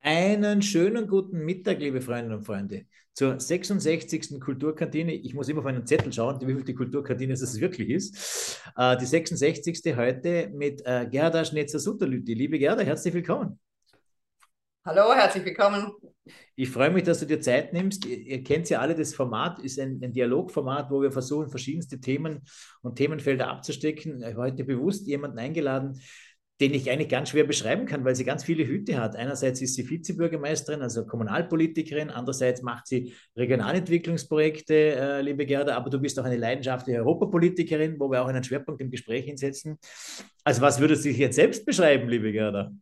Einen schönen guten Mittag, liebe Freundinnen und Freunde, zur 66. Kulturkantine. Ich muss immer auf einen Zettel schauen, wie viel die Kulturkantine es wirklich ist. Äh, die 66. heute mit äh, Gerda Schnetzer-Sutterlütti. Liebe Gerda, herzlich willkommen. Hallo, herzlich willkommen. Ich freue mich, dass du dir Zeit nimmst. Ihr, ihr kennt ja alle, das Format ist ein, ein, Dialogformat, wo wir versuchen, verschiedenste Themen und Themenfelder abzustecken. Heute bewusst jemanden eingeladen, den ich eigentlich ganz schwer beschreiben kann, weil sie ganz viele Hüte hat. Einerseits ist sie Vizebürgermeisterin, also Kommunalpolitikerin, andererseits macht sie Regionalentwicklungsprojekte, äh, liebe Gerda, aber du bist auch eine leidenschaftliche Europapolitikerin, wo wir auch einen Schwerpunkt im Gespräch hinsetzen. Also was würdest du dich jetzt selbst beschreiben, liebe Gerda?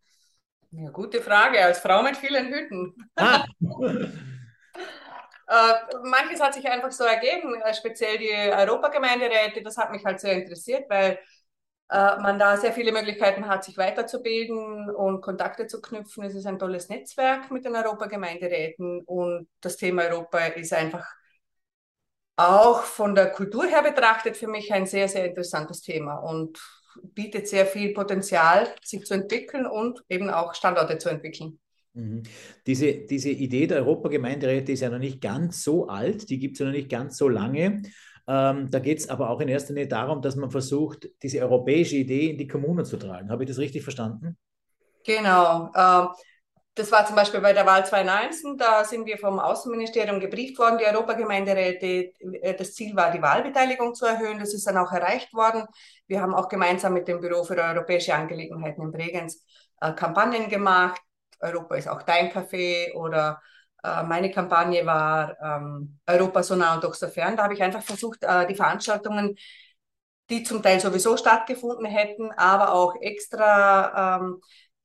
Ja, gute Frage, als Frau mit vielen Hüten. Ah. äh, manches hat sich einfach so ergeben, äh, speziell die Europagemeinderäte, das hat mich halt sehr interessiert, weil äh, man da sehr viele Möglichkeiten hat, sich weiterzubilden und Kontakte zu knüpfen. Es ist ein tolles Netzwerk mit den Europagemeinderäten und das Thema Europa ist einfach auch von der Kultur her betrachtet für mich ein sehr, sehr interessantes Thema und bietet sehr viel Potenzial, sich zu entwickeln und eben auch Standorte zu entwickeln. Mhm. Diese, diese Idee der Europagemeinderäte ist ja noch nicht ganz so alt, die gibt es ja noch nicht ganz so lange. Ähm, da geht es aber auch in erster Linie darum, dass man versucht, diese europäische Idee in die Kommunen zu tragen. Habe ich das richtig verstanden? Genau. Äh, das war zum Beispiel bei der Wahl 2019, da sind wir vom Außenministerium gebrieft worden, die Europagemeinderäte. Äh, das Ziel war, die Wahlbeteiligung zu erhöhen. Das ist dann auch erreicht worden. Wir haben auch gemeinsam mit dem Büro für europäische Angelegenheiten in Bregenz äh, Kampagnen gemacht. Europa ist auch dein Café oder äh, meine Kampagne war ähm, Europa so nah und doch so fern. Da habe ich einfach versucht, äh, die Veranstaltungen, die zum Teil sowieso stattgefunden hätten, aber auch extra ähm,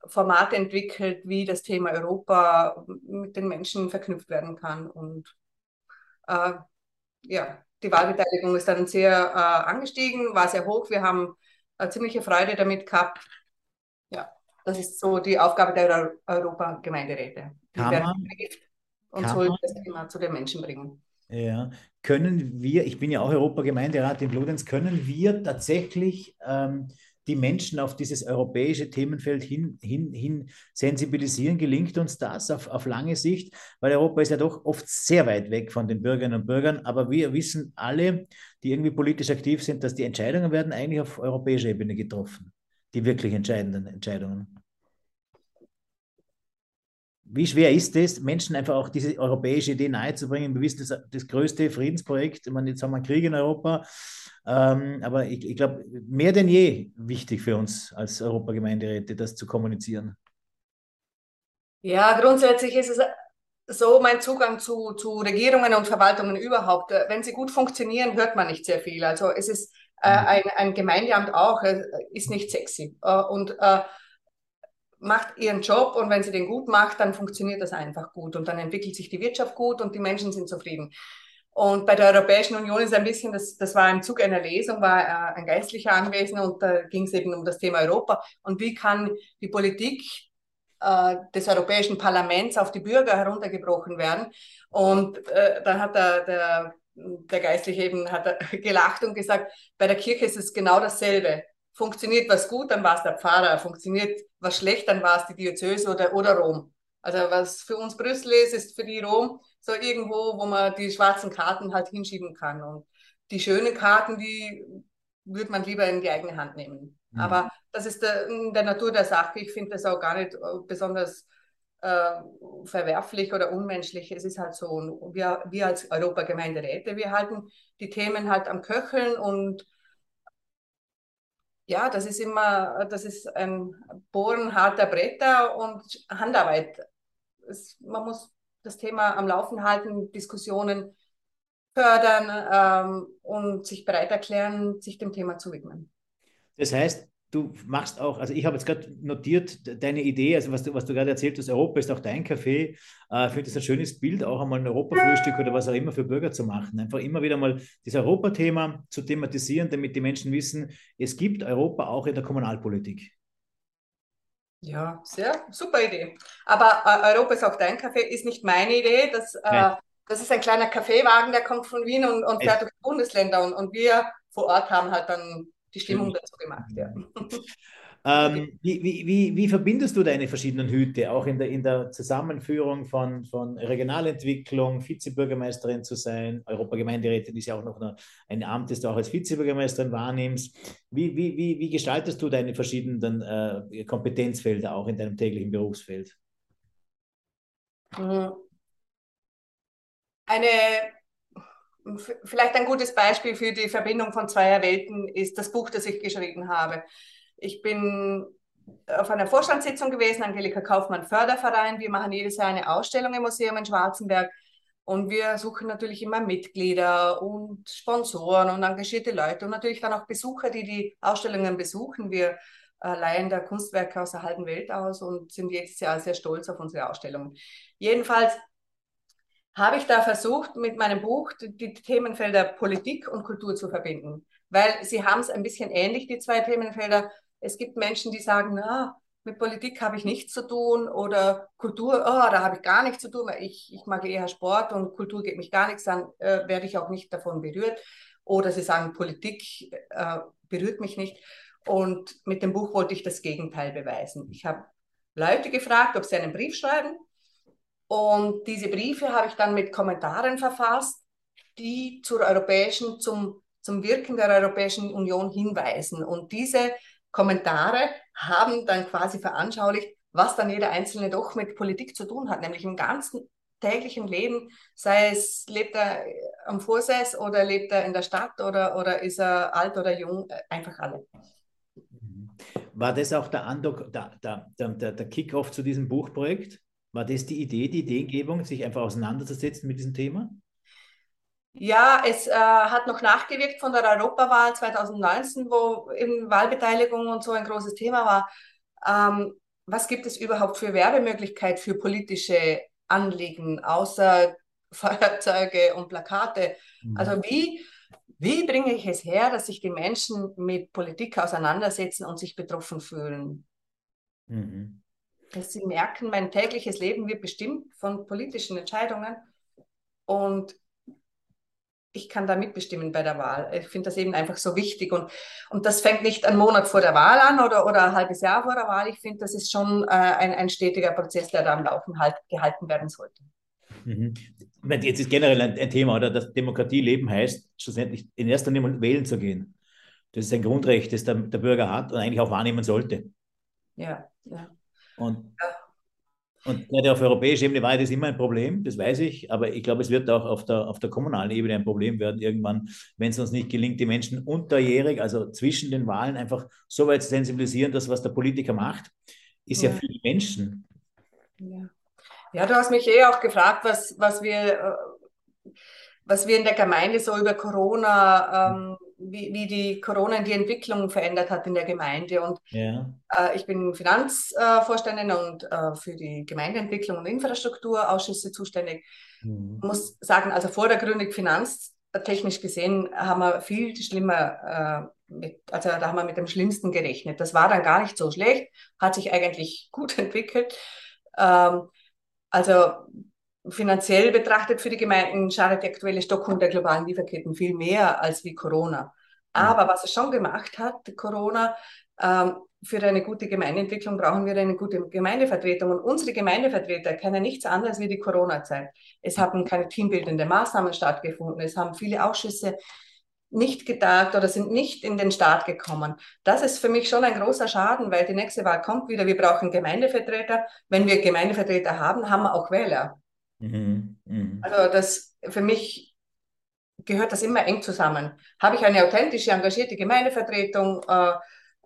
Formate entwickelt, wie das Thema Europa mit den Menschen verknüpft werden kann. Und äh, ja, die Wahlbeteiligung ist dann sehr äh, angestiegen, war sehr hoch. Wir haben äh, ziemliche Freude damit gehabt. Ja, das ist so die Aufgabe der Europa-Gemeinderäte. Kann man, und Kann so das Thema zu den Menschen bringen. Ja, können wir, ich bin ja auch Europagemeinderat in Bludenz, können wir tatsächlich ähm, die Menschen auf dieses europäische Themenfeld hin, hin, hin sensibilisieren? Gelingt uns das auf, auf lange Sicht? Weil Europa ist ja doch oft sehr weit weg von den Bürgerinnen und Bürgern, aber wir wissen alle, die irgendwie politisch aktiv sind, dass die Entscheidungen werden eigentlich auf europäischer Ebene getroffen, die wirklich entscheidenden Entscheidungen. Wie schwer ist es, Menschen einfach auch diese europäische Idee nahezubringen? Wir wissen, das, das größte Friedensprojekt, ich meine, jetzt haben wir Krieg in Europa, ähm, aber ich, ich glaube, mehr denn je wichtig für uns als Europagemeinderäte, das zu kommunizieren. Ja, grundsätzlich ist es so mein Zugang zu, zu Regierungen und Verwaltungen überhaupt. Wenn sie gut funktionieren, hört man nicht sehr viel. Also es ist äh, mhm. ein, ein Gemeindeamt auch, äh, ist nicht sexy. Äh, und äh, macht ihren Job und wenn sie den gut macht, dann funktioniert das einfach gut und dann entwickelt sich die Wirtschaft gut und die Menschen sind zufrieden. Und bei der Europäischen Union ist ein bisschen, das, das war im Zug einer Lesung, war äh, ein Geistlicher anwesend und da ging es eben um das Thema Europa und wie kann die Politik äh, des Europäischen Parlaments auf die Bürger heruntergebrochen werden. Und äh, dann hat der, der, der Geistliche eben hat gelacht und gesagt, bei der Kirche ist es genau dasselbe funktioniert was gut, dann war es der Pfarrer, funktioniert was schlecht, dann war es die Diözese oder, oder Rom. Also was für uns Brüssel ist, ist für die Rom so irgendwo, wo man die schwarzen Karten halt hinschieben kann. Und die schönen Karten, die würde man lieber in die eigene Hand nehmen. Mhm. Aber das ist der, in der Natur der Sache. Ich finde das auch gar nicht äh, besonders äh, verwerflich oder unmenschlich. Es ist halt so. Und wir, wir als Europagemeinderäte, wir halten die Themen halt am Köcheln und ja, das ist immer, das ist ein Bohren harter Bretter und Handarbeit. Es, man muss das Thema am Laufen halten, Diskussionen fördern ähm, und sich bereit erklären, sich dem Thema zu widmen. Das heißt, du machst auch, also ich habe jetzt gerade notiert, deine Idee, also was du, was du gerade erzählt hast, Europa ist auch dein Café. Äh, ich finde das ein schönes Bild, auch einmal ein Europafrühstück oder was auch immer für Bürger zu machen. Einfach immer wieder mal das Europathema zu thematisieren, damit die Menschen wissen, es gibt Europa auch in der Kommunalpolitik. Ja, sehr super Idee. Aber äh, Europa ist auch dein Café, ist nicht meine Idee. Das, äh, das ist ein kleiner Kaffeewagen, der kommt von Wien und, und fährt durch Bundesländer und, und wir vor Ort haben halt dann die Stimmung dazu gemacht. Ja. Ähm, wie, wie, wie, verbindest du deine verschiedenen Hüte, auch in der, in der Zusammenführung von, von Regionalentwicklung, Vizebürgermeisterin zu sein, Europagemeinderätin ist ja auch noch ein Amt, das du auch als Vizebürgermeisterin wahrnimmst. Wie, wie, wie, wie gestaltest du deine verschiedenen äh, Kompetenzfelder auch in deinem täglichen Berufsfeld? Eine Vielleicht ein gutes Beispiel für die Verbindung von zweier Welten ist das Buch, das ich geschrieben habe. Ich bin auf einer Vorstandssitzung gewesen, Angelika Kaufmann Förderverein. Wir machen jedes Jahr eine Ausstellung im Museum in Schwarzenberg und wir suchen natürlich immer Mitglieder und Sponsoren und engagierte Leute und natürlich dann auch Besucher, die die Ausstellungen besuchen. Wir äh, leihen da Kunstwerke aus der halben Welt aus und sind jedes Jahr sehr stolz auf unsere Ausstellungen. Jedenfalls habe ich da versucht, mit meinem Buch die, Themenfelder Politik und Kultur zu verbinden. Weil sie haben es ein bisschen ähnlich, die zwei Themenfelder. Es gibt Menschen, die sagen, na, mit Politik habe ich nichts zu tun oder Kultur, oh, da habe ich gar nichts zu tun, weil ich, ich mag eher Sport und Kultur geht mich gar nichts an, äh, werde ich auch nicht davon berührt. Oder sie sagen, Politik äh, berührt mich nicht. Und mit dem Buch wollte ich das Gegenteil beweisen. Ich habe Leute gefragt, ob sie einen Brief schreiben und diese Briefe habe ich dann mit Kommentaren verfasst, die zur europäischen, zum, zum Wirken der Europäischen Union hinweisen. Und diese Kommentare haben dann quasi veranschaulicht, was dann jeder Einzelne doch mit Politik zu tun hat, nämlich im ganzen täglichen Leben, sei es lebt er am Vorsess oder lebt er in der Stadt oder, oder ist er alt oder jung, einfach alle. War das auch der, Andock, der, der, der, der Kickoff zu diesem Buchprojekt? War das die Idee, die Ideengebung, sich einfach auseinanderzusetzen mit diesem Thema? Ja, es äh, hat noch nachgewirkt von der Europawahl 2019, wo eben Wahlbeteiligung und so ein großes Thema war. Ähm, was gibt es überhaupt für Werbemöglichkeit für politische Anliegen, außer Feuerzeuge und Plakate? Mhm. Also wie, wie bringe ich es her, dass sich die Menschen mit Politik auseinandersetzen und sich betroffen fühlen? Mhm dass sie merken, mein tägliches Leben wird bestimmt von politischen Entscheidungen und ich kann da mitbestimmen bei der Wahl. Ich finde das eben einfach so wichtig und, und das fängt nicht einen Monat vor der Wahl an oder, oder ein halbes Jahr vor der Wahl. Ich finde, das ist schon äh, ein, ein stetiger Prozess, der da am Laufen halt gehalten werden sollte. Mhm. Jetzt ist generell ein, ein Thema, oder? Dass Demokratie leben heißt, schlussendlich in erster Linie wählen zu gehen. Das ist ein Grundrecht, das der, der Bürger hat und eigentlich auch wahrnehmen sollte. Ja, ja. Und, und gerade auf europäischer Ebene war das immer ein Problem, das weiß ich, aber ich glaube, es wird auch auf der, auf der kommunalen Ebene ein Problem werden, irgendwann, wenn es uns nicht gelingt, die Menschen unterjährig, also zwischen den Wahlen, einfach so weit zu sensibilisieren, dass was der Politiker macht, ist ja, ja für die Menschen. Ja. ja, du hast mich eh auch gefragt, was, was wir äh, was wir in der Gemeinde so über Corona ähm, wie, wie die Corona die Entwicklung verändert hat in der Gemeinde. Und ja. äh, ich bin Finanzvorständin und äh, für die Gemeindeentwicklung und Infrastrukturausschüsse zuständig. Mhm. Ich muss sagen, also vordergründig finanztechnisch gesehen haben wir viel schlimmer, äh, mit, also da haben wir mit dem Schlimmsten gerechnet. Das war dann gar nicht so schlecht, hat sich eigentlich gut entwickelt. Ähm, also finanziell betrachtet für die Gemeinden schadet die aktuelle Stockung der globalen Lieferketten viel mehr als wie Corona. Aber was es schon gemacht hat, Corona, ähm, für eine gute Gemeindeentwicklung brauchen wir eine gute Gemeindevertretung. Und unsere Gemeindevertreter kennen nichts anderes wie die Corona-Zeit. Es haben keine teambildenden Maßnahmen stattgefunden. Es haben viele Ausschüsse nicht gedacht oder sind nicht in den Start gekommen. Das ist für mich schon ein großer Schaden, weil die nächste Wahl kommt wieder. Wir brauchen Gemeindevertreter. Wenn wir Gemeindevertreter haben, haben wir auch Wähler. Mhm. Mhm. Also das für mich gehört das immer eng zusammen. Habe ich eine authentische, engagierte Gemeindevertretung äh,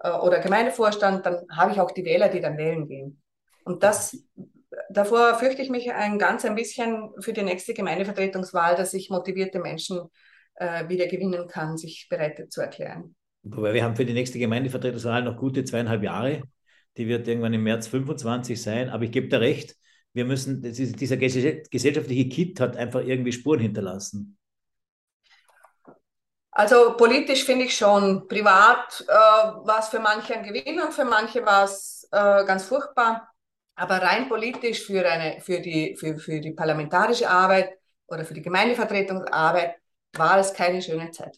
äh, oder Gemeindevorstand, dann habe ich auch die Wähler, die dann wählen gehen. Und das davor fürchte ich mich ein ganz ein bisschen für die nächste Gemeindevertretungswahl, dass ich motivierte Menschen äh, wieder gewinnen kann, sich bereit zu erklären. Wobei wir haben für die nächste Gemeindevertretungswahl noch gute zweieinhalb Jahre. Die wird irgendwann im März 25 sein. Aber ich gebe da recht, wir müssen, dieser gesellschaftliche Kit hat einfach irgendwie Spuren hinterlassen. Also politisch finde ich schon. Privat äh, war es für manche ein Gewinn und für manche war es äh, ganz furchtbar. Aber rein politisch für, eine, für, die, für, für die parlamentarische Arbeit oder für die Gemeindevertretungsarbeit war es keine schöne Zeit.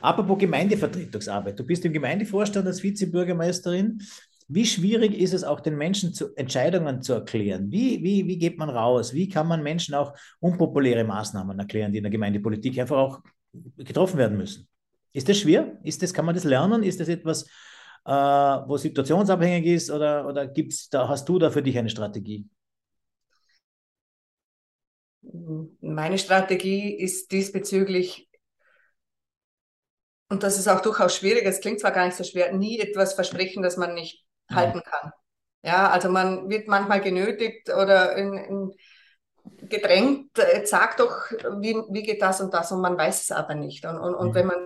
Apropos Gemeindevertretungsarbeit. Du bist im Gemeindevorstand als Vizebürgermeisterin. Wie schwierig ist es auch den Menschen zu, Entscheidungen zu erklären? Wie, wie, wie geht man raus? Wie kann man Menschen auch unpopuläre Maßnahmen erklären, die in der Gemeindepolitik einfach auch getroffen werden müssen? Ist das schwer? Ist das, kann man das lernen? Ist das etwas, äh, wo situationsabhängig ist oder, oder gibt's da, hast du da für dich eine Strategie? Meine Strategie ist diesbezüglich, und das ist auch durchaus schwierig, es klingt zwar gar nicht so schwer, nie etwas versprechen, das man nicht halten kann. Ja, also man wird manchmal genötigt oder in, in gedrängt, äh, sag doch, wie, wie geht das und das und man weiß es aber nicht. Und, und, und mhm. wenn man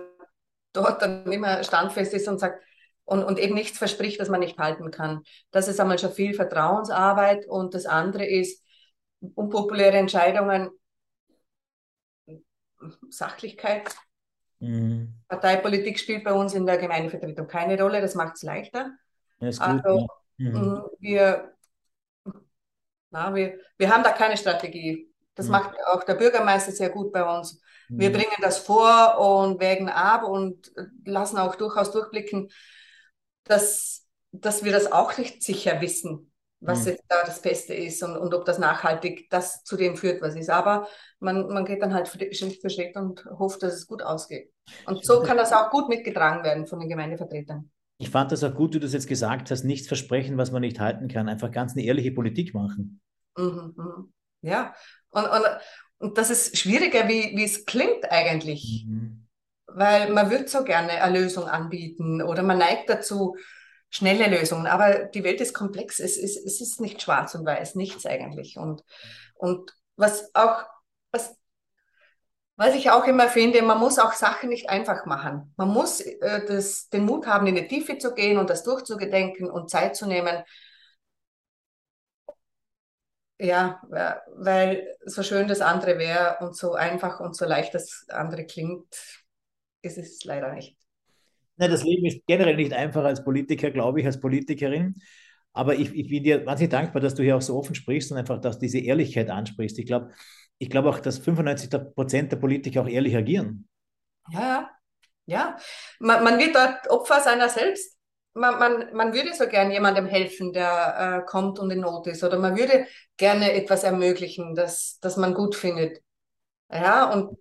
dort dann immer standfest ist und sagt, und, und eben nichts verspricht, das man nicht halten kann. Das ist einmal schon viel Vertrauensarbeit und das andere ist unpopuläre Entscheidungen, Sachlichkeit. Mhm. Parteipolitik spielt bei uns in der Gemeindevertretung keine Rolle, das macht es leichter. Also ja. mhm. Mm, wir, na, wir, wir haben da keine Strategie. Das mhm. macht auch der Bürgermeister sehr gut bei uns. Wir mhm. bringen das vor und wägen ab und lassen auch durchaus durchblicken, dass, dass wir das auch nicht sicher wissen, was mhm. jetzt da das Beste ist und, und ob das nachhaltig das zu dem führt, was ist. Aber man, man geht dann halt Schritt für Schritt und hofft, dass es gut ausgeht. Und so kann das auch gut mitgetragen werden von den Gemeindevertretern. Ich fand das auch gut, wie du das jetzt gesagt hast, nichts versprechen, was man nicht halten kann. Einfach ganz eine ehrliche Politik machen. Mhm, mhm. Ja, und, und, und das ist schwieriger, wie, wie es klingt eigentlich. Mhm. Weil man würde so gerne eine Lösung anbieten oder man neigt dazu, schnelle Lösungen. Aber die Welt ist komplex. Es ist, es ist nicht schwarz und weiß, nichts eigentlich. Und, und was auch, was, was ich auch immer finde, man muss auch Sachen nicht einfach machen. Man muss äh, das, den Mut haben, in die Tiefe zu gehen und das durchzugedenken und Zeit zu nehmen ja, weil so schön das andere wäre und so einfach und so leicht das andere klingt, ist es leider nicht. Nein, das Leben ist generell nicht einfach als Politiker, glaube ich, als Politikerin. Aber ich, ich bin dir wahnsinnig dankbar, dass du hier auch so offen sprichst und einfach, dass diese Ehrlichkeit ansprichst. Ich glaube ich glaube auch, dass 95 Prozent der Politiker auch ehrlich agieren. Ja, ja. Man, man wird dort Opfer seiner selbst man, man, man würde so gern jemandem helfen, der äh, kommt und in Not ist. Oder man würde gerne etwas ermöglichen, das, das man gut findet. Ja, und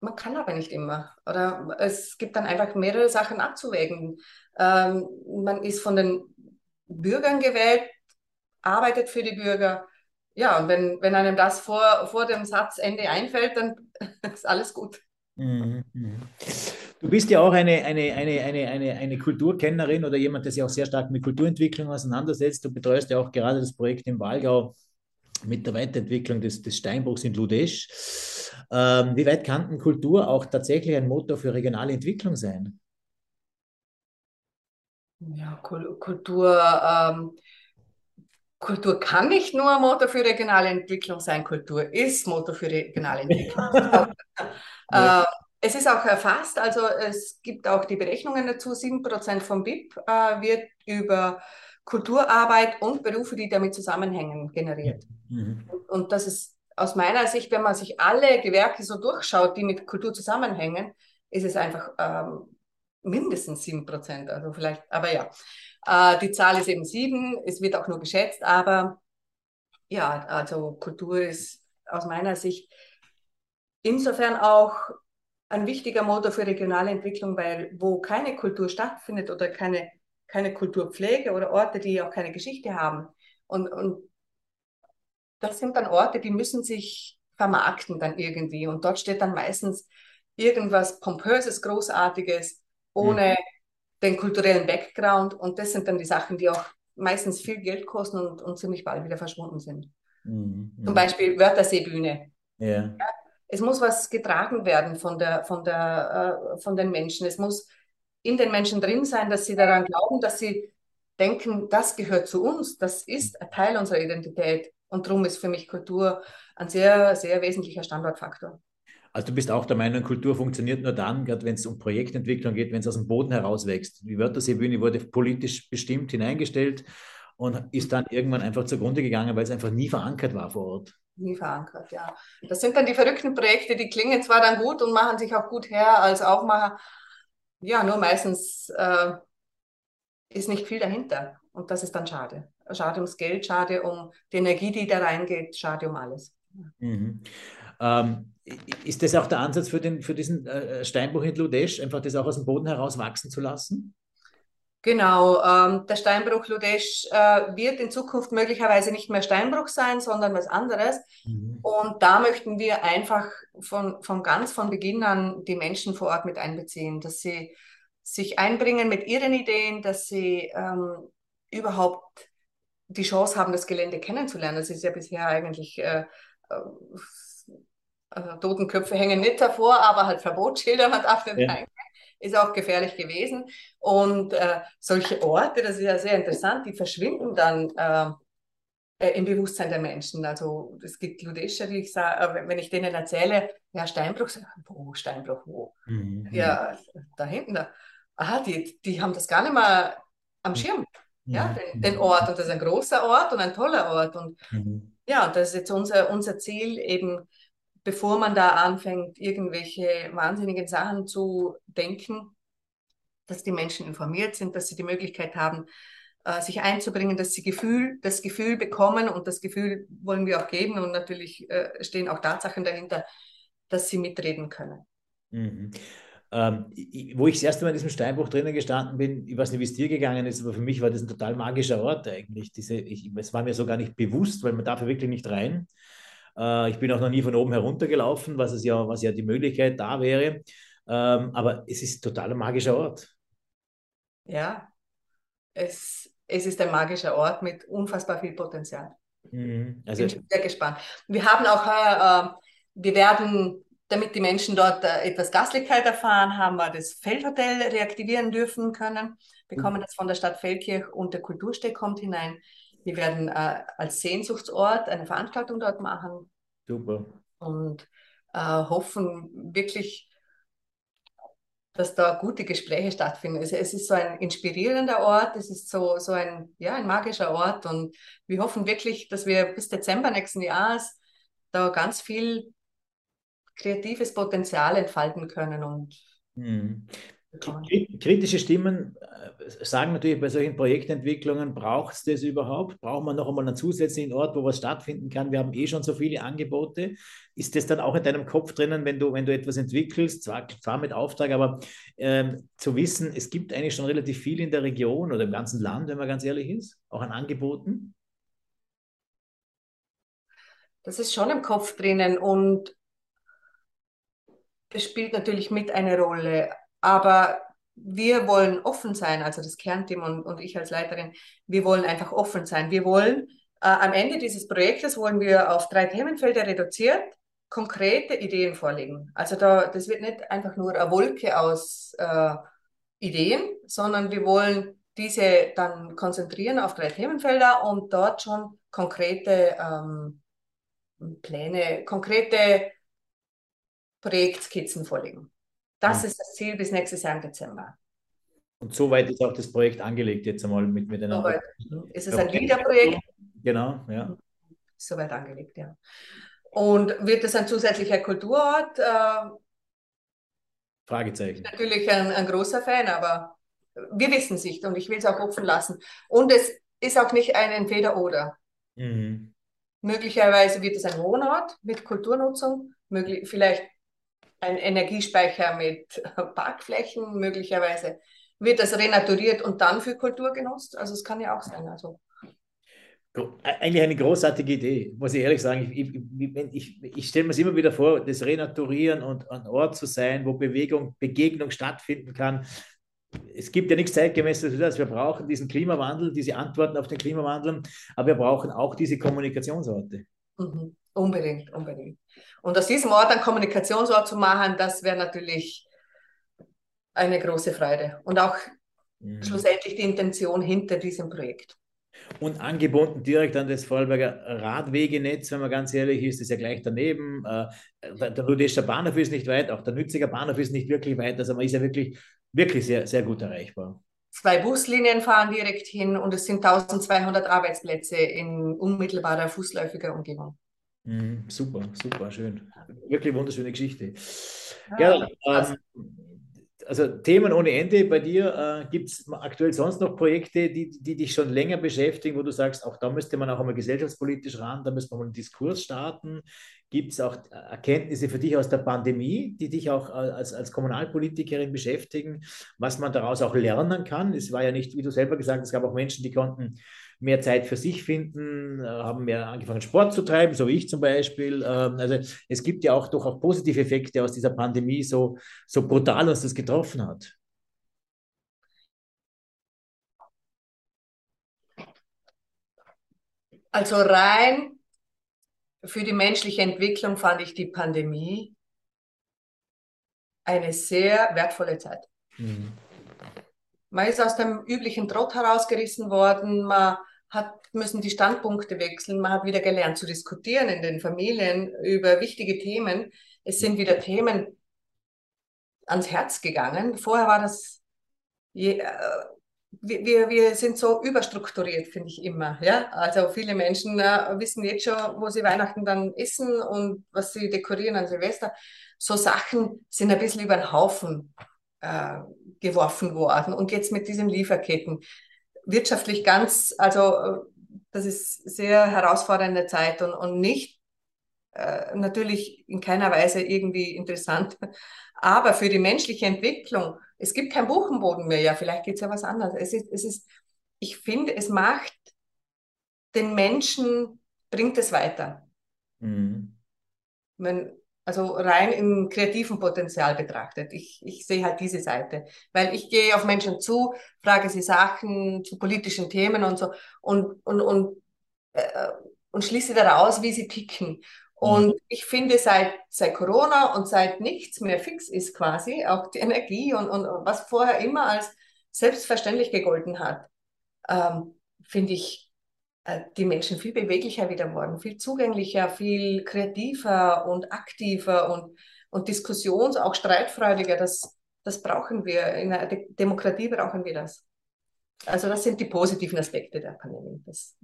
man kann aber nicht immer. Oder es gibt dann einfach mehrere Sachen abzuwägen. Ähm, man ist von den Bürgern gewählt, arbeitet für die Bürger. Ja, und wenn, wenn einem das vor, vor dem Satzende einfällt, dann ist alles gut. Mhm, mhm. Du bist ja auch eine, eine, eine, eine, eine, eine Kulturkennerin oder jemand, der sich auch sehr stark mit Kulturentwicklung auseinandersetzt. Du betreust ja auch gerade das Projekt im Walgau mit der Weiterentwicklung des, des Steinbruchs in Ludesch. Ähm, wie weit kann Kultur auch tatsächlich ein Motor für regionale Entwicklung sein? Ja, Kultur, ähm, Kultur kann nicht nur Motor für regionale Entwicklung sein, Kultur ist Motor für regionale Entwicklung. äh, es ist auch erfasst, also es gibt auch die Berechnungen dazu, 7% vom BIP äh, wird über Kulturarbeit und Berufe, die damit zusammenhängen, generiert. Mhm. Und, und das ist aus meiner Sicht, wenn man sich alle Gewerke so durchschaut, die mit Kultur zusammenhängen, ist es einfach ähm, mindestens 7%. Also vielleicht, aber ja, äh, die Zahl ist eben 7, es wird auch nur geschätzt, aber ja, also Kultur ist aus meiner Sicht insofern auch ein wichtiger Motor für regionale Entwicklung, weil wo keine Kultur stattfindet oder keine, keine Kulturpflege oder Orte, die auch keine Geschichte haben. Und, und das sind dann Orte, die müssen sich vermarkten dann irgendwie. Und dort steht dann meistens irgendwas Pompöses, Großartiges, ohne mhm. Den kulturellen Background. Und das sind dann die Sachen, die auch meistens viel Geld kosten und, und ziemlich bald wieder verschwunden sind. Mhm. Zum Beispiel Wörterseebühne. Ja. ja es muss was getragen werden von, der, von, der, äh, von den Menschen. Es muss in den Menschen drin sein, dass sie daran glauben, dass sie denken, das gehört zu uns, das ist ein Teil unserer Identität. Und darum ist für mich Kultur ein sehr, sehr wesentlicher Standortfaktor. Also du bist auch der Meinung, Kultur funktioniert nur dann, gerade wenn es um Projektentwicklung geht, wenn es aus dem Boden herauswächst. Die Wörterseebühne wurde politisch bestimmt hineingestellt und ist dann irgendwann einfach zugrunde gegangen, weil es einfach nie verankert war vor Ort nie verankert, ja. Das sind dann die verrückten Projekte, die klingen zwar dann gut und machen sich auch gut her als Aufmacher, ja, nur meistens äh, ist nicht viel dahinter. Und das ist dann schade. Schade ums Geld, schade um die Energie, die da reingeht, schade um alles. Mhm. Ähm, ist das auch der Ansatz für, den, für diesen äh, Steinbruch in Ludesch, einfach das auch aus dem Boden heraus wachsen zu lassen? Genau, ähm, der Steinbruch Ludesch äh, wird in Zukunft möglicherweise nicht mehr Steinbruch sein, sondern was anderes. Mhm. Und da möchten wir einfach von, von ganz von Beginn an die Menschen vor Ort mit einbeziehen, dass sie sich einbringen mit ihren Ideen, dass sie ähm, überhaupt die Chance haben, das Gelände kennenzulernen. Das ist ja bisher eigentlich äh, äh, Totenköpfe hängen nicht davor, aber halt Verbotsschilder, man darf nicht ja. ist auch gefährlich gewesen. Und äh, solche Orte, das ist ja sehr interessant, die verschwinden dann äh, äh im Bewusstsein der Menschen. Also es gibt Ludescher, die ich sage, äh, wenn ich denen erzähle, ja, Steinbruch, wo, Steinbruch, wo? Mhm. Ja, da hinten, da. Aha, die, die haben das gar nicht mehr am Schirm, mhm. ja, den, den, Ort. Und das ist ein großer Ort und ein toller Ort. Und mhm. ja, das ist jetzt unser, unser Ziel, eben bevor man da anfängt, irgendwelche wahnsinnigen Sachen zu denken, dass die Menschen informiert sind, dass sie die Möglichkeit haben, äh, sich einzubringen, dass sie Gefühl, das Gefühl bekommen und das Gefühl wollen wir auch geben und natürlich äh, stehen auch Tatsachen dahinter, dass sie mitreden können. Mhm. Ähm, wo ich das erste Mal in diesem Steinbruch drinnen gestanden bin, ich weiß nicht, wie es dir gegangen ist, aber für mich war das ein total magischer Ort eigentlich. Diese, ich, es war mir so gar nicht bewusst, weil man darf ja wirklich nicht rein. Äh, ich bin auch noch nie von oben heruntergelaufen, was, es ja, was ja die Möglichkeit da wäre. Ähm, aber es ist total ein magischer Ort. Ja, es, es ist ein magischer Ort mit unfassbar viel Potenzial. Mhm. Also, bin sehr gespannt. Wir haben auch heuer, äh, wir werden, damit die Menschen dort äh, etwas Gastlichkeit erfahren, haben wir das Feldhotel reaktivieren dürfen können, bekommen mhm. das von der Stadt Feldkirch und der Kultursteck kommt hinein. Wir werden äh, als Sehnsuchtsort eine Veranstaltung dort machen. Super. Und äh, hoffen wirklich, dass da gute Gespräche stattfinden. Es, es, ist so ein inspirierender Ort, es ist so, so ein, ja, ein magischer Ort und wir hoffen wirklich, dass wir bis Dezember nächsten Jahres da ganz viel kreatives Potenzial entfalten können und mhm. Kritische Stimmen äh, sagen natürlich bei solchen Projektentwicklungen, braucht es das überhaupt? Braucht man noch einmal einen zusätzlichen Ort, wo was stattfinden kann? Wir haben eh schon so viele Angebote. Ist das dann auch in deinem Kopf drinnen, wenn du, wenn du etwas entwickelst, zwar, zwar mit Auftrag, aber ähm, zu wissen, es gibt eigentlich schon relativ viel in der Region oder im ganzen Land, wenn man ganz ehrlich ist, auch an Angeboten? Das ist schon im Kopf drinnen und es spielt natürlich mit eine Rolle aber wir wollen offen sein, also das Kernteam und, und ich als Leiterin, wir wollen einfach offen sein. Wir wollen äh, am Ende dieses Projektes wollen wir auf drei Themenfelder reduziert konkrete Ideen vorlegen. Also da, das wird nicht einfach nur eine Wolke aus äh, Ideen, sondern wir wollen diese dann konzentrieren auf drei Themenfelder und dort schon konkrete ähm, Pläne, konkrete Projektskizzen vorlegen. Das ist das Ziel bis nächstes Jahr im Dezember. Und soweit ist auch das Projekt angelegt jetzt einmal mit miteinander. So ist es ein LIDA-Projekt? Genau, ja. Soweit angelegt, ja. Und wird es ein zusätzlicher Kulturort? Äh, Fragezeichen. Natürlich ein, ein großer Fan, aber wir wissen es nicht und ich will es auch offen lassen. Und es ist auch nicht ein Entweder-Oder. Mhm. Möglicherweise wird es ein Wohnort mit Kulturnutzung, möglich, vielleicht ein Energiespeicher mit Parkflächen möglicherweise. Wird das renaturiert und dann für Kultur genutzt? Also es kann ja auch sein. Also. Eigentlich eine großartige Idee, muss ich ehrlich sagen. Ich, ich, ich, ich stelle mir es immer wieder vor, das Renaturieren und ein Ort zu sein, wo Bewegung, Begegnung stattfinden kann. Es gibt ja nichts zeitgemäßes für das. Wir brauchen diesen Klimawandel, diese Antworten auf den Klimawandel, aber wir brauchen auch diese Kommunikationsorte. Mhm. Unbedingt, unbedingt. Und aus diesem Ort einen Kommunikationsort zu machen, das wäre natürlich eine große Freude. Und auch mhm. schlussendlich die Intention hinter diesem Projekt. Und angebunden direkt an das Vorarlberger Radwegenetz, wenn man ganz ehrlich ist, ist ja gleich daneben. Äh, der Ludescher Bahnhof ist nicht weit, auch der Nütziger Bahnhof ist nicht wirklich weit. Also man ist ja wirklich, wirklich sehr, sehr gut erreichbar. Zwei Buslinien fahren direkt hin und es sind 1200 Arbeitsplätze in unmittelbarer fußläufiger Umgebung. Mhm, super, super, schön. Wirklich wunderschöne Geschichte. Ja, ähm, also Themen ohne Ende bei dir. Äh, Gibt es aktuell sonst noch Projekte, die, die dich schon länger beschäftigen, wo du sagst, auch da müsste man auch einmal gesellschaftspolitisch ran, da müsste man mal einen Diskurs starten? Gibt es auch Erkenntnisse für dich aus der Pandemie, die dich auch als, als Kommunalpolitikerin beschäftigen, was man daraus auch lernen kann? Es war ja nicht, wie du selber gesagt hast, es gab auch Menschen, die konnten mehr Zeit für sich finden, äh, haben mehr angefangen, Sport zu treiben, so wie ich zum Beispiel. Ähm, also es gibt ja auch doch auch positive Effekte aus dieser Pandemie, so, so brutal uns das getroffen hat. Also rein für die menschliche Entwicklung fand ich die Pandemie eine sehr wertvolle Zeit. Mhm. Man ist aus dem üblichen Trott herausgerissen worden, man hat müssen die Standpunkte wechseln, man hat wieder gelernt zu diskutieren in den Familien über wichtige Themen. Es sind wieder Themen ans Herz gegangen. Vorher war das je, äh, wir, wir sind so überstrukturiert, finde ich immer. Ja? Also viele Menschen äh, wissen jetzt schon, wo sie Weihnachten dann essen und was sie dekorieren an Silvester. So Sachen sind ein bisschen über den Haufen äh, geworfen worden. Und jetzt mit diesen Lieferketten. Wirtschaftlich ganz, also äh, das ist sehr herausfordernde Zeit und, und nicht äh, natürlich in keiner Weise irgendwie interessant. Aber für die menschliche Entwicklung es gibt keinen Buchenboden mehr. Ja, vielleicht geht es ja was anderes. Es ist, es ist, ich finde, es macht den Menschen, bringt es weiter. Mhm. Wenn, also rein im kreativen Potenzial betrachtet. Ich, ich sehe halt diese Seite, weil ich gehe auf Menschen zu, frage sie Sachen zu politischen Themen und so und, und, und, äh, und schließe daraus, wie sie ticken. Und mhm. ich finde, seit, seit Corona und seit nichts mehr fix ist quasi, auch die Energie und, und was vorher immer als selbstverständlich gegolten hat, ähm, finde ich die Menschen viel beweglicher wieder worden, viel zugänglicher, viel kreativer und aktiver und, und diskussions-, auch streitfreudiger. Das, das brauchen wir. In einer De Demokratie brauchen wir das. Also das sind die positiven Aspekte der Pandemie. Das.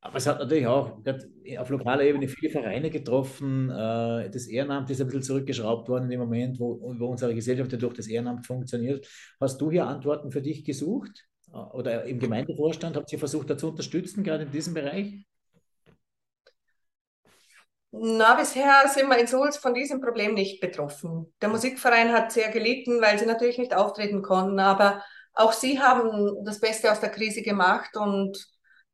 Aber es hat natürlich auch auf lokaler Ebene viele Vereine getroffen. Äh, das Ehrenamt ist ein bisschen zurückgeschraubt worden in dem Moment, wo, wo unsere Gesellschaft durch das Ehrenamt funktioniert. Hast du hier Antworten für dich gesucht? Äh, oder im Gemeindevorstand habt ihr versucht, da zu unterstützen, gerade in diesem Bereich? Na, bisher sind wir in Sulz von diesem Problem nicht betroffen. Der Musikverein hat sehr gelitten, weil sie natürlich nicht auftreten konnten, aber auch sie haben das Beste aus der Krise gemacht und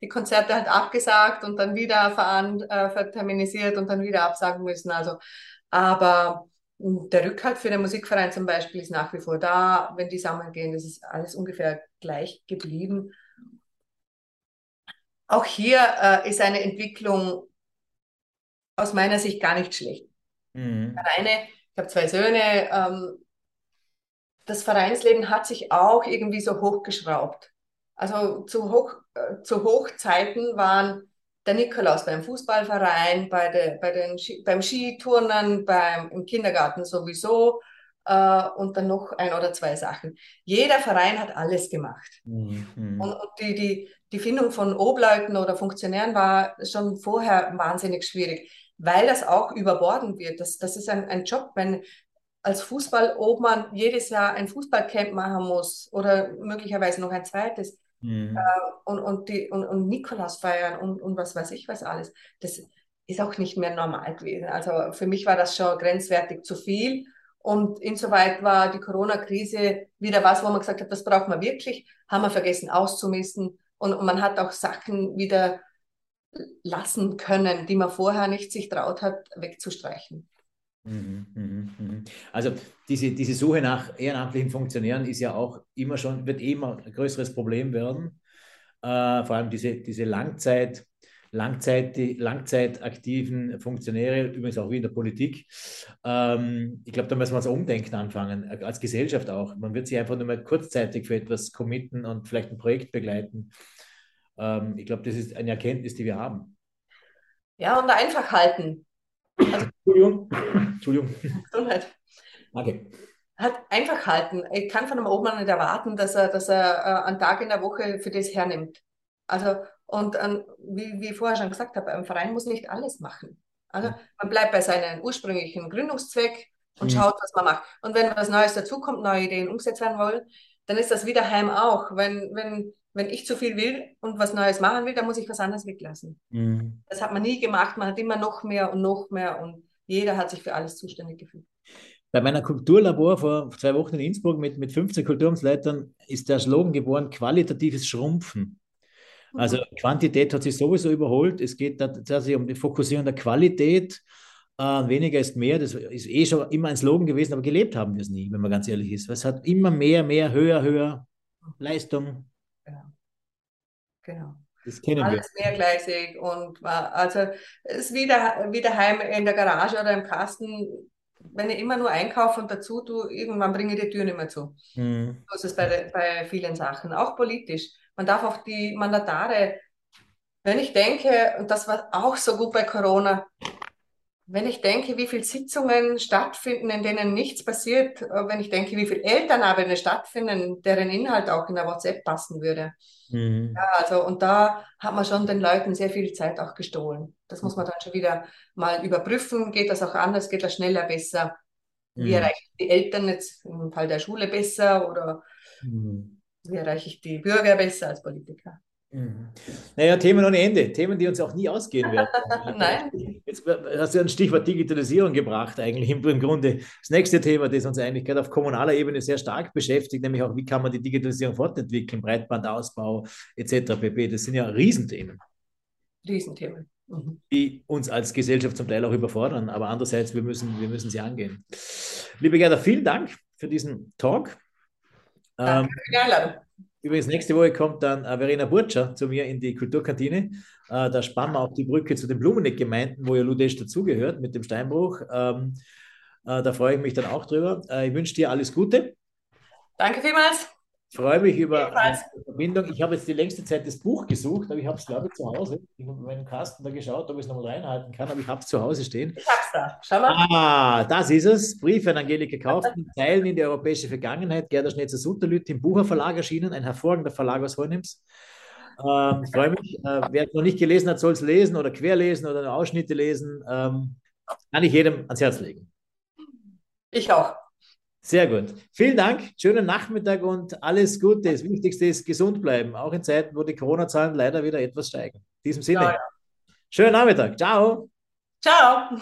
die Konzerte halt abgesagt und dann wieder veran, äh, verterminisiert und dann wieder absagen müssen. Also, aber der Rückhalt für den Musikverein zum Beispiel ist nach wie vor da. Wenn die sammeln gehen, das ist alles ungefähr gleich geblieben. Auch hier äh, ist eine Entwicklung aus meiner Sicht gar nicht schlecht. Mhm. Eine, ich habe zwei Söhne, ähm, das Vereinsleben hat sich auch irgendwie so hochgeschraubt. Also zu, Hoch, äh, zu Hochzeiten waren der Nikolaus beim Fußballverein, bei de, bei den, beim Skiturnen, beim, im Kindergarten sowieso äh, und dann noch ein oder zwei Sachen. Jeder Verein hat alles gemacht. Mhm. Und, und die, die, die Findung von Obleuten oder Funktionären war schon vorher wahnsinnig schwierig, weil das auch überborden wird. Das, das ist ein, ein Job, wenn als Fußballobmann jedes Jahr ein Fußballcamp machen muss oder möglicherweise noch ein zweites mhm. äh, und, und, die, und, und Nikolaus feiern und, und was weiß ich was alles. Das ist auch nicht mehr normal gewesen. Also für mich war das schon grenzwertig zu viel. Und insoweit war die Corona-Krise wieder was, wo man gesagt hat, das braucht man wirklich, haben wir vergessen auszumisten. Und, und man hat auch Sachen wieder lassen können, die man vorher nicht sich traut hat, wegzustreichen. Mhm, mhm, mhm. Also diese, diese Suche nach ehrenamtlichen Funktionären ist ja auch immer schon, wird eh immer ein größeres Problem werden. Äh, vor allem diese, diese Langzeit, Langzeit, die langzeitaktiven Funktionäre, übrigens auch wie in der Politik. Ähm, ich glaube, da müssen wir uns umdenken anfangen, als Gesellschaft auch. Man wird sich einfach nur mal kurzzeitig für etwas committen und vielleicht ein Projekt begleiten. Ähm, ich glaube, das ist eine Erkenntnis, die wir haben. Ja, und einfach halten. Entschuldigung. Entschuldigung. Gesundheit. Okay. Hat einfach halten. Ich kann von einem Obmann nicht erwarten, dass er, dass er äh, einen Tag in der Woche für das hernimmt. Also, und ähm, wie, wie ich vorher schon gesagt habe, ein Verein muss nicht alles machen. Also, man bleibt bei seinem ursprünglichen Gründungszweck, und mhm. schaut, was man macht. Und wenn was Neues dazukommt, neue Ideen umgesetzt werden wollen, dann ist das wieder Heim auch. Wenn, wenn, wenn ich zu viel will und was Neues machen will, dann muss ich was anderes weglassen. Mhm. Das hat man nie gemacht. Man hat immer noch mehr und noch mehr und jeder hat sich für alles zuständig gefühlt. Bei meiner Kulturlabor vor zwei Wochen in Innsbruck mit, mit 15 Kulturumsleitern ist der Slogan geboren, qualitatives Schrumpfen. Also mhm. Quantität hat sich sowieso überholt. Es geht tatsächlich um die Fokussierung der Qualität. Äh, weniger ist mehr. Das ist eh schon immer ein Slogan gewesen, aber gelebt haben wir es nie, wenn man ganz ehrlich ist. Es hat immer mehr, mehr, höher, höher Leistung. Genau. genau. Das kennen Alles wir. mehrgleisig und war, also es ist wieder, wieder heim in der Garage oder im Kasten wenn ich immer nur einkaufe und dazu tue, irgendwann bringe ich die Tür nicht mehr zu. Mhm. So ist es bei, bei vielen Sachen, auch politisch. Man darf auch die Mandatare, wenn ich denke, und das war auch so gut bei Corona, wenn ich denke, wie viele Sitzungen stattfinden, in denen nichts passiert, äh, wenn ich denke, wie viele Elternabende stattfinden, deren Inhalt auch in der WhatsApp passen würde. Mhm. Ja, also, und da hat man schon den Leuten sehr viel Zeit auch gestohlen. Das muss man dann schon wieder mal überprüfen. Geht das auch anders? Geht das schneller, besser? Mhm. Wie erreiche ich die Eltern jetzt im Fall der Schule besser oder mhm. wie erreiche ich die Bürger besser als Politiker? Mhm. Naja, Themen ohne Ende, Themen, die uns auch nie ausgehen werden. Nein. Jetzt hast du ein Stichwort Digitalisierung gebracht, eigentlich im Grunde. Das nächste Thema, das uns eigentlich gerade auf kommunaler Ebene sehr stark beschäftigt, nämlich auch, wie kann man die Digitalisierung fortentwickeln, Breitbandausbau etc. pp. Das sind ja Riesenthemen. Riesenthemen. Mhm. Die uns als Gesellschaft zum Teil auch überfordern, aber andererseits, wir müssen, wir müssen sie angehen. Liebe Gerda, vielen Dank für diesen Talk. Danke ähm, für die Einladung. Übrigens, nächste Woche kommt dann äh, Verena Burtscher zu mir in die Kulturkantine. Äh, da spannen wir auch die Brücke zu den Blumeneck-Gemeinden, wo ja Ludesch dazugehört mit dem Steinbruch. Ähm, äh, da freue ich mich dann auch drüber. Ich wünsche dir alles Gute. Danke vielmals. Ich freue mich über die Verbindung. Ich habe jetzt die längste Zeit das Buch gesucht, aber ich habe es, glaube ich, zu Hause. Ich habe meinen Kasten da geschaut, ob ich es nochmal reinhalten kann, aber ich habe es zu Hause stehen. Ich habe es da. Schau mal. Ah, das ist es. Brief an Angelika Kaufmann, Teilen in die europäische Vergangenheit. Gerda Schnetzer-Sutterlüt im Bucher Verlag erschienen, ein hervorragender Verlag aus Hornims. Ähm, freue mich. Äh, wer es noch nicht gelesen hat, soll es lesen oder querlesen oder Ausschnitte lesen. Ähm, kann ich jedem ans Herz legen. Ich auch. Sehr gut. Vielen Dank. Schönen Nachmittag und alles Gute. Das Wichtigste ist gesund bleiben, auch in Zeiten, wo die Corona-Zahlen leider wieder etwas steigen. In diesem Sinne. Ja, ja. Schönen Nachmittag. Ciao. Ciao.